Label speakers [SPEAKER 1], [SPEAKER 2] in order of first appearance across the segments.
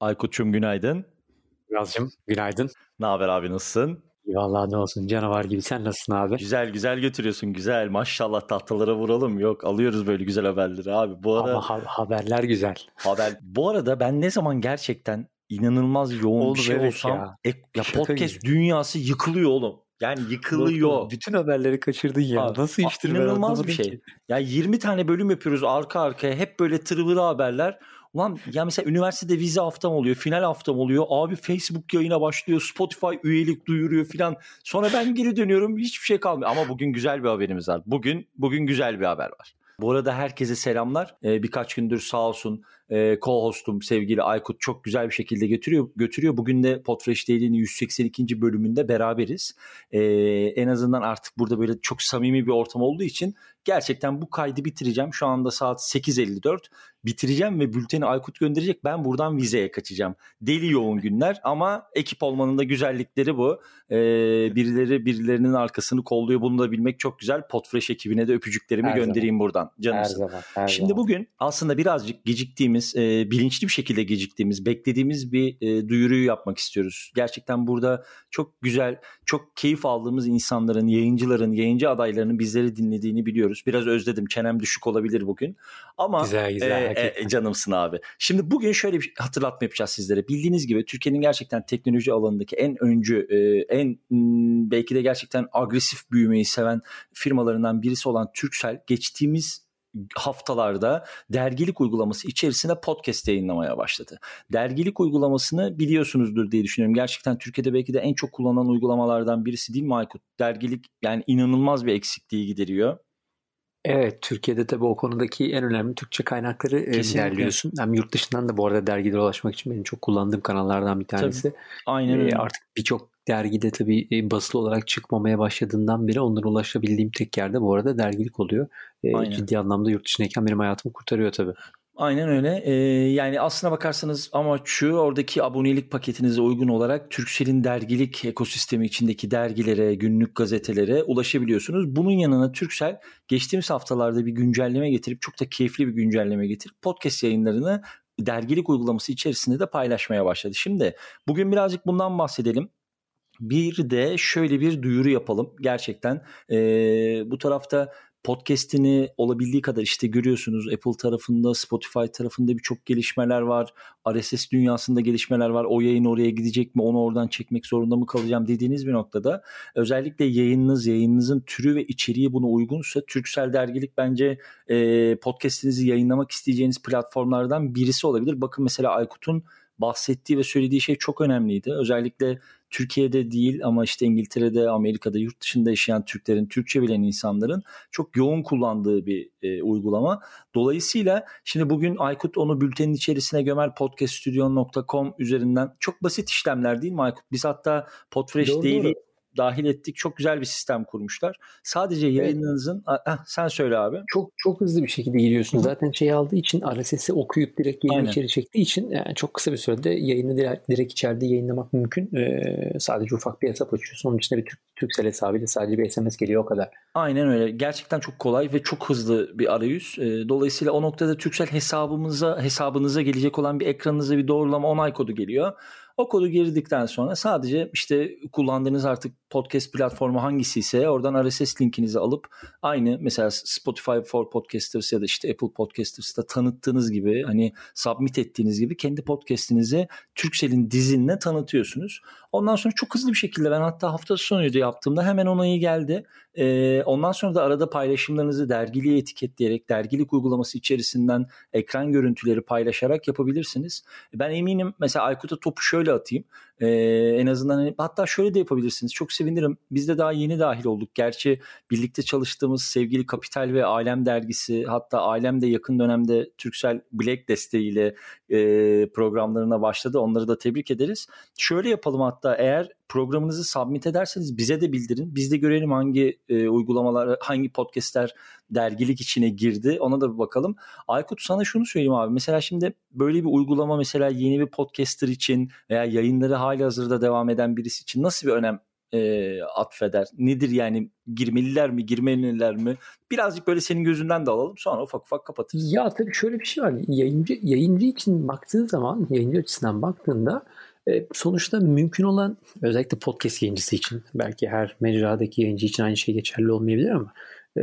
[SPEAKER 1] Aykut'cum günaydın.
[SPEAKER 2] Birazcım günaydın.
[SPEAKER 1] Ne haber abi nasılsın?
[SPEAKER 2] Vallahi ne olsun canavar gibi sen nasılsın abi?
[SPEAKER 1] Güzel güzel götürüyorsun güzel maşallah tahtalara vuralım yok alıyoruz böyle güzel haberleri abi. Bu arada
[SPEAKER 2] Ama ha- haberler güzel.
[SPEAKER 1] haber bu arada ben ne zaman gerçekten inanılmaz yoğun
[SPEAKER 2] Oğlum
[SPEAKER 1] bir şey
[SPEAKER 2] evet
[SPEAKER 1] olsam
[SPEAKER 2] ya.
[SPEAKER 1] ya, ya
[SPEAKER 2] Şaka
[SPEAKER 1] podcast
[SPEAKER 2] gibi.
[SPEAKER 1] dünyası yıkılıyor oğlum. Yani yıkılıyor.
[SPEAKER 2] Bütün haberleri kaçırdın ya.
[SPEAKER 1] Abi,
[SPEAKER 2] Nasıl iştir
[SPEAKER 1] inanılmaz bir şey.
[SPEAKER 2] ki.
[SPEAKER 1] Ya 20 tane bölüm yapıyoruz arka arkaya hep böyle tırvırı haberler. Ulan ya mesela üniversitede vize haftam oluyor, final haftam oluyor. Abi Facebook yayına başlıyor, Spotify üyelik duyuruyor filan. Sonra ben geri dönüyorum hiçbir şey kalmıyor. Ama bugün güzel bir haberimiz var. Bugün bugün güzel bir haber var. Bu arada herkese selamlar. Ee, birkaç gündür sağ olsun e, co-hostum sevgili Aykut çok güzel bir şekilde götürüyor. götürüyor. Bugün de Podfresh Daily'nin 182. bölümünde beraberiz. Ee, en azından artık burada böyle çok samimi bir ortam olduğu için gerçekten bu kaydı bitireceğim. Şu anda saat 8.54. Bitireceğim ve bülteni Aykut gönderecek. Ben buradan vizeye kaçacağım. Deli yoğun günler ama ekip olmanın da güzellikleri bu. Ee, birileri birilerinin arkasını kolluyor. Bunu da bilmek çok güzel. Podfresh ekibine de öpücüklerimi
[SPEAKER 2] Her
[SPEAKER 1] göndereyim buradan.
[SPEAKER 2] Her
[SPEAKER 1] Canımsın.
[SPEAKER 2] zaman. Her
[SPEAKER 1] Şimdi
[SPEAKER 2] zaman.
[SPEAKER 1] bugün aslında birazcık geciktiğimiz, e, bilinçli bir şekilde geciktiğimiz, beklediğimiz bir e, duyuruyu yapmak istiyoruz. Gerçekten burada çok güzel, çok keyif aldığımız insanların, yayıncıların, yayıncı adaylarının bizleri dinlediğini biliyoruz. Biraz özledim, çenem düşük olabilir bugün. Ama
[SPEAKER 2] Güzel güzel.
[SPEAKER 1] e,
[SPEAKER 2] hakikaten.
[SPEAKER 1] e, canımsın abi. Şimdi bugün şöyle bir hatırlatma yapacağız sizlere. Bildiğiniz gibi Türkiye'nin gerçekten teknoloji alanındaki en öncü, e, en belki de gerçekten agresif büyümeyi seven firmalarından birisi olan Turkcell geçtiğimiz haftalarda dergilik uygulaması içerisinde podcast yayınlamaya başladı. Dergilik uygulamasını biliyorsunuzdur diye düşünüyorum. Gerçekten Türkiye'de belki de en çok kullanılan uygulamalardan birisi değil mi Aykut? Dergilik yani inanılmaz bir eksikliği gideriyor.
[SPEAKER 2] Evet Türkiye'de tabii o konudaki en önemli Türkçe kaynakları e,
[SPEAKER 1] Kesinlikle.
[SPEAKER 2] derliyorsun. Hem yurt dışından da bu arada dergilere ulaşmak için benim çok kullandığım kanallardan bir tanesi.
[SPEAKER 1] Aynen
[SPEAKER 2] E,
[SPEAKER 1] öyle.
[SPEAKER 2] artık birçok dergide tabii e, basılı olarak çıkmamaya başladığından beri onlara ulaşabildiğim tek yerde bu arada dergilik oluyor. E,
[SPEAKER 1] Aynen.
[SPEAKER 2] ciddi anlamda yurt dışındayken benim hayatımı kurtarıyor tabii.
[SPEAKER 1] Aynen öyle. Ee, yani aslına bakarsanız amaç şu oradaki abonelik paketinize uygun olarak Turkcell'in dergilik ekosistemi içindeki dergilere, günlük gazetelere ulaşabiliyorsunuz. Bunun yanına Turkcell geçtiğimiz haftalarda bir güncelleme getirip çok da keyifli bir güncelleme getirip podcast yayınlarını dergilik uygulaması içerisinde de paylaşmaya başladı. Şimdi bugün birazcık bundan bahsedelim. Bir de şöyle bir duyuru yapalım. Gerçekten ee, bu tarafta podcast'ini olabildiği kadar işte görüyorsunuz Apple tarafında, Spotify tarafında birçok gelişmeler var. RSS dünyasında gelişmeler var. O yayın oraya gidecek mi? Onu oradan çekmek zorunda mı kalacağım dediğiniz bir noktada özellikle yayınınız, yayınınızın türü ve içeriği buna uygunsa Türksel Dergilik bence e, podcast'inizi yayınlamak isteyeceğiniz platformlardan birisi olabilir. Bakın mesela Aykut'un bahsettiği ve söylediği şey çok önemliydi. Özellikle Türkiye'de değil ama işte İngiltere'de, Amerika'da, yurt dışında yaşayan Türklerin, Türkçe bilen insanların çok yoğun kullandığı bir e, uygulama. Dolayısıyla şimdi bugün Aykut onu bültenin içerisine gömer podcaststudio.com üzerinden çok basit işlemler değil mi Aykut? Biz hatta Podfresh
[SPEAKER 2] Doğru,
[SPEAKER 1] Daily
[SPEAKER 2] doğru.
[SPEAKER 1] Dahil ettik. Çok güzel bir sistem kurmuşlar. Sadece yayınınızın... Ah, sen söyle abi.
[SPEAKER 2] Çok çok hızlı bir şekilde giriyorsun. Zaten şey aldığı için RSS'i okuyup direkt yayın içeri çektiği için yani çok kısa bir sürede yayını direkt, direkt içeride yayınlamak mümkün. Ee, sadece ufak bir hesap açıyorsun. Onun içinde bir Türk, Türksel hesabıyla sadece bir SMS geliyor o kadar.
[SPEAKER 1] Aynen öyle. Gerçekten çok kolay ve çok hızlı bir arayüz. E, Dolayısıyla o noktada Türksel hesabımıza hesabınıza gelecek olan bir ekranınıza bir doğrulama onay kodu geliyor. O kodu girdikten sonra sadece işte kullandığınız artık podcast platformu hangisi ise oradan RSS linkinizi alıp aynı mesela Spotify for Podcasters ya da işte Apple Podcasters'ta tanıttığınız gibi hani submit ettiğiniz gibi kendi podcast'inizi Turkcell'in dizinle tanıtıyorsunuz. Ondan sonra çok hızlı bir şekilde ben hatta hafta sonuydu yaptığımda hemen onayı geldi. Ee, ondan sonra da arada paylaşımlarınızı dergiliğe etiketleyerek dergilik uygulaması içerisinden ekran görüntüleri paylaşarak yapabilirsiniz. Ben eminim mesela Aykut'a topu şöyle atayım. Ee, en azından hani, hatta şöyle de yapabilirsiniz. Çok sevinirim. Biz de daha yeni dahil olduk. Gerçi birlikte çalıştığımız sevgili Kapital ve Alem dergisi hatta Alem de yakın dönemde Türksel Black desteğiyle e, programlarına başladı. Onları da tebrik ederiz. Şöyle yapalım hatta eğer programınızı submit ederseniz bize de bildirin. Biz de görelim hangi e, uygulamalar, hangi podcastler dergilik içine girdi. Ona da bir bakalım. Aykut sana şunu söyleyeyim abi. Mesela şimdi böyle bir uygulama mesela yeni bir podcaster için veya yayınları hali hazırda devam eden birisi için nasıl bir önem e, atfeder? Nedir yani girmeliler mi girmeliler mi? Birazcık böyle senin gözünden de alalım sonra ufak ufak kapatırız.
[SPEAKER 2] Ya tabii şöyle bir şey var. Yayıncı, yayıncı için baktığın zaman yayıncı açısından baktığında e, sonuçta mümkün olan özellikle podcast yayıncısı için belki her mecradaki yayıncı için aynı şey geçerli olmayabilir ama e,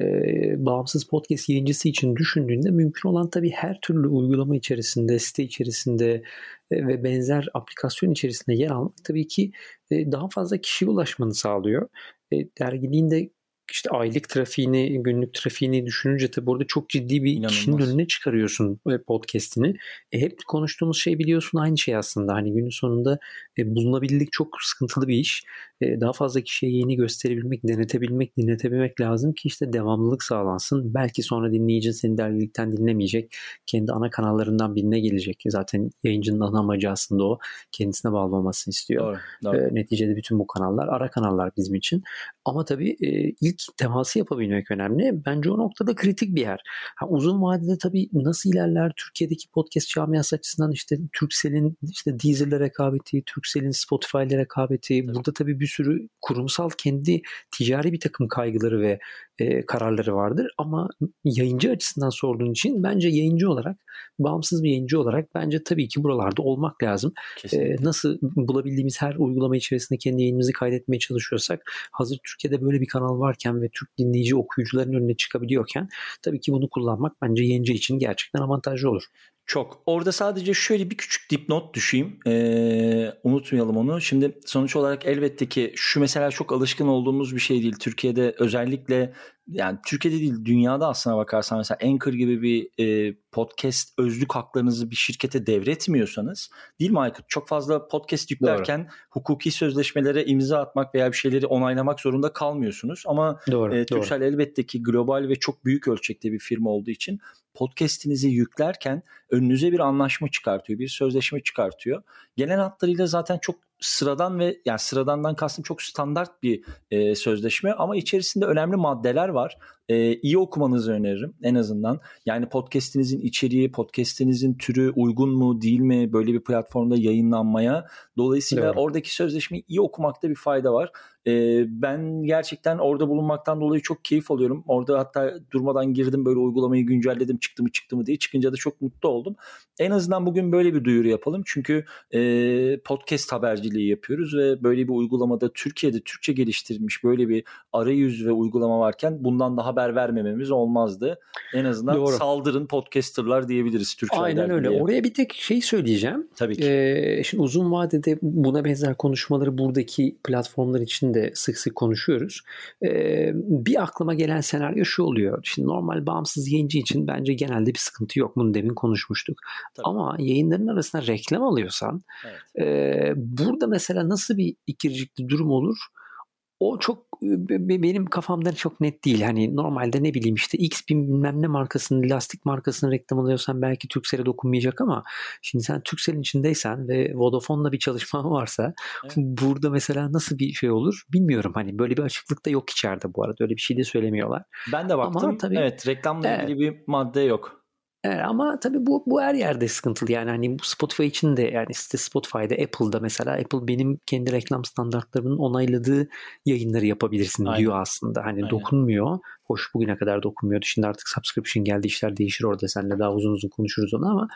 [SPEAKER 2] bağımsız podcast yayıncısı için düşündüğünde mümkün olan tabii her türlü uygulama içerisinde, site içerisinde ve benzer aplikasyon içerisinde yer almak tabii ki e, daha fazla kişiye ulaşmanı sağlıyor. E, dergiliğin de işte aylık trafiğini, günlük trafiğini düşününce tabii burada çok ciddi bir İnanılmaz. kişinin önüne çıkarıyorsun podcast'ini. E, hep konuştuğumuz şey biliyorsun aynı şey aslında. Hani günün sonunda e, bulunabilirlik çok sıkıntılı bir iş. E, daha fazla kişiye yeni gösterebilmek, denetebilmek, dinletebilmek lazım ki işte devamlılık sağlansın. Belki sonra dinleyicin seni dergilikten dinlemeyecek. Kendi ana kanallarından birine gelecek. Zaten yayıncının ana amacı aslında o. Kendisine bağlı olmasını istiyor. Doğru, doğru. E, neticede bütün bu kanallar ara kanallar bizim için. Ama tabii e, ilk teması yapabilmek önemli. Bence o noktada kritik bir yer. Ha, uzun vadede tabii nasıl ilerler Türkiye'deki podcast camiası açısından işte Turkcell'in işte Deezer'le rekabeti, Turkcell'in Spotify'le rekabeti. Burada tabii bir sürü kurumsal kendi ticari bir takım kaygıları ve e, kararları vardır. Ama yayıncı açısından sorduğun için bence yayıncı olarak, bağımsız bir yayıncı olarak bence tabii ki buralarda olmak lazım. E, nasıl bulabildiğimiz her uygulama içerisinde kendi yayınımızı kaydetmeye çalışıyorsak hazır Türkiye'de böyle bir kanal varken ve Türk dinleyici okuyucuların önüne çıkabiliyorken tabii ki bunu kullanmak bence yayıncı için gerçekten avantajlı olur.
[SPEAKER 1] Çok. Orada sadece şöyle bir küçük dipnot düşeyim. Ee, unutmayalım onu. Şimdi sonuç olarak elbette ki şu mesela çok alışkın olduğumuz bir şey değil. Türkiye'de özellikle yani Türkiye'de değil dünyada aslına bakarsan mesela Anchor gibi bir e, podcast özlük haklarınızı bir şirkete devretmiyorsanız değil mi Aykut? Çok fazla podcast yüklerken doğru. hukuki sözleşmelere imza atmak veya bir şeyleri onaylamak zorunda kalmıyorsunuz. Ama doğru, e, Türksel doğru. elbette ki global ve çok büyük ölçekte bir firma olduğu için podcast'inizi yüklerken önünüze bir anlaşma çıkartıyor, bir sözleşme çıkartıyor. Genel hatlarıyla zaten çok sıradan ve yani sıradandan kastım çok standart bir e, sözleşme ama içerisinde önemli maddeler var. E, iyi okumanızı öneririm en azından. Yani podcast'inizin içeriği, podcast'inizin türü uygun mu değil mi böyle bir platformda yayınlanmaya. Dolayısıyla evet. oradaki sözleşmeyi iyi okumakta bir fayda var. E, ben gerçekten orada bulunmaktan dolayı çok keyif alıyorum. Orada hatta durmadan girdim böyle uygulamayı güncelledim çıktı mı çıktı mı diye. Çıkınca da çok mutlu oldum. En azından bugün böyle bir duyuru yapalım. Çünkü e, podcast haberciliği yapıyoruz ve böyle bir uygulamada Türkiye'de Türkçe geliştirilmiş böyle bir arayüz ve uygulama varken bundan da haber vermememiz olmazdı. En azından Doğru. saldırın podcasterlar diyebiliriz Türkçe
[SPEAKER 2] Aynen öyle. Diye. Oraya bir tek şey söyleyeceğim.
[SPEAKER 1] Tabii ki.
[SPEAKER 2] Ee, şimdi uzun vadede buna benzer konuşmaları buradaki platformlar için de sık sık konuşuyoruz. Ee, bir aklıma gelen senaryo şu oluyor. Şimdi normal bağımsız yayıncı için bence genelde bir sıkıntı yok. Bunu demin konuşmuştuk. Tabii. Ama yayınların arasında reklam alıyorsan evet. e, burada mesela nasıl bir ikircikli durum olur? o çok benim kafamdan çok net değil. Hani normalde ne bileyim işte X bilmem ne markasının lastik markasının reklam alıyorsan belki Turkcell'e dokunmayacak ama şimdi sen Turkcell'in içindeysen ve Vodafone'la bir çalışma varsa evet. burada mesela nasıl bir şey olur bilmiyorum. Hani böyle bir açıklık da yok içeride bu arada. Öyle bir şey de söylemiyorlar.
[SPEAKER 1] Ben de baktım. Ama tabii, evet reklamla evet. ilgili bir madde yok.
[SPEAKER 2] Evet, ama tabii bu, bu her yerde sıkıntılı yani hani bu Spotify için de yani işte Spotify'da Apple'da mesela Apple benim kendi reklam standartlarımın onayladığı yayınları yapabilirsin Aynen. diyor aslında. Hani Aynen. dokunmuyor. Hoş bugüne kadar dokunmuyordu. Şimdi artık subscription geldi işler değişir orada seninle daha uzun uzun konuşuruz onu ama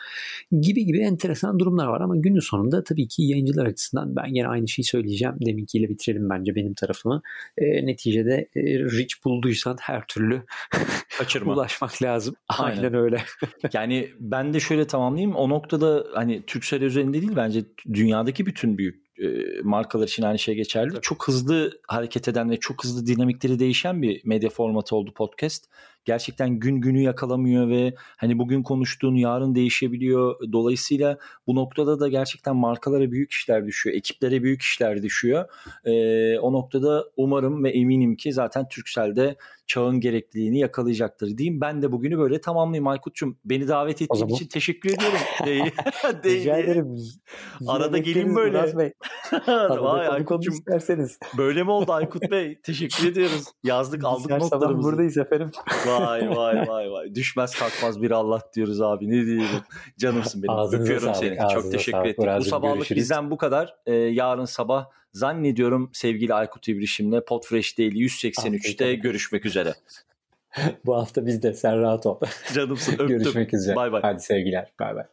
[SPEAKER 2] gibi gibi enteresan durumlar var ama günün sonunda tabii ki yayıncılar açısından ben yine aynı şeyi söyleyeceğim. Deminkiyle bitirelim bence benim tarafımı. E, neticede e, rich bulduysan her türlü Kaçırma. ulaşmak lazım. Aynen, Aynen öyle.
[SPEAKER 1] yani ben de şöyle tamamlayayım. O noktada hani Türksel özelinde değil bence dünyadaki bütün büyük e, markalar için aynı şey geçerli. Tabii. Çok hızlı hareket eden ve çok hızlı dinamikleri değişen bir medya formatı oldu podcast. Gerçekten gün günü yakalamıyor ve hani bugün konuştuğun yarın değişebiliyor. Dolayısıyla bu noktada da gerçekten markalara büyük işler düşüyor. Ekiplere büyük işler düşüyor. Ee, o noktada umarım ve eminim ki zaten Türkcell'de çağın gerekliliğini yakalayacaktır diyeyim. Ben de bugünü böyle tamamlayayım Aykut'cum. Beni davet ettiğin zaman... için teşekkür ediyorum.
[SPEAKER 2] Değil. Rica ederim.
[SPEAKER 1] Arada geleyim böyle. Bey.
[SPEAKER 2] Vay Aykut'cum. isterseniz.
[SPEAKER 1] Böyle mi oldu Aykut Bey? Teşekkür ediyoruz. Yazdık aldık Biz notlarımızı.
[SPEAKER 2] buradayız efendim.
[SPEAKER 1] vay vay vay vay. Düşmez kalkmaz bir Allah diyoruz abi. Ne diyelim. Canımsın benim.
[SPEAKER 2] Ağzınıza
[SPEAKER 1] Öpüyorum
[SPEAKER 2] sağlık,
[SPEAKER 1] seni. Çok teşekkür
[SPEAKER 2] sağlık.
[SPEAKER 1] ettik. Bu sabahlık
[SPEAKER 2] görüşürüz.
[SPEAKER 1] bizden bu kadar. Ee, yarın sabah zannediyorum sevgili Aykut İbrişim'le Podfresh Daily 183'te
[SPEAKER 2] Afiyet
[SPEAKER 1] görüşmek üzere.
[SPEAKER 2] Bu hafta biz de sen rahat ol.
[SPEAKER 1] Canımsın öptüm.
[SPEAKER 2] Görüşmek üzere.
[SPEAKER 1] Bay bay.
[SPEAKER 2] Hadi sevgiler. Bay bay.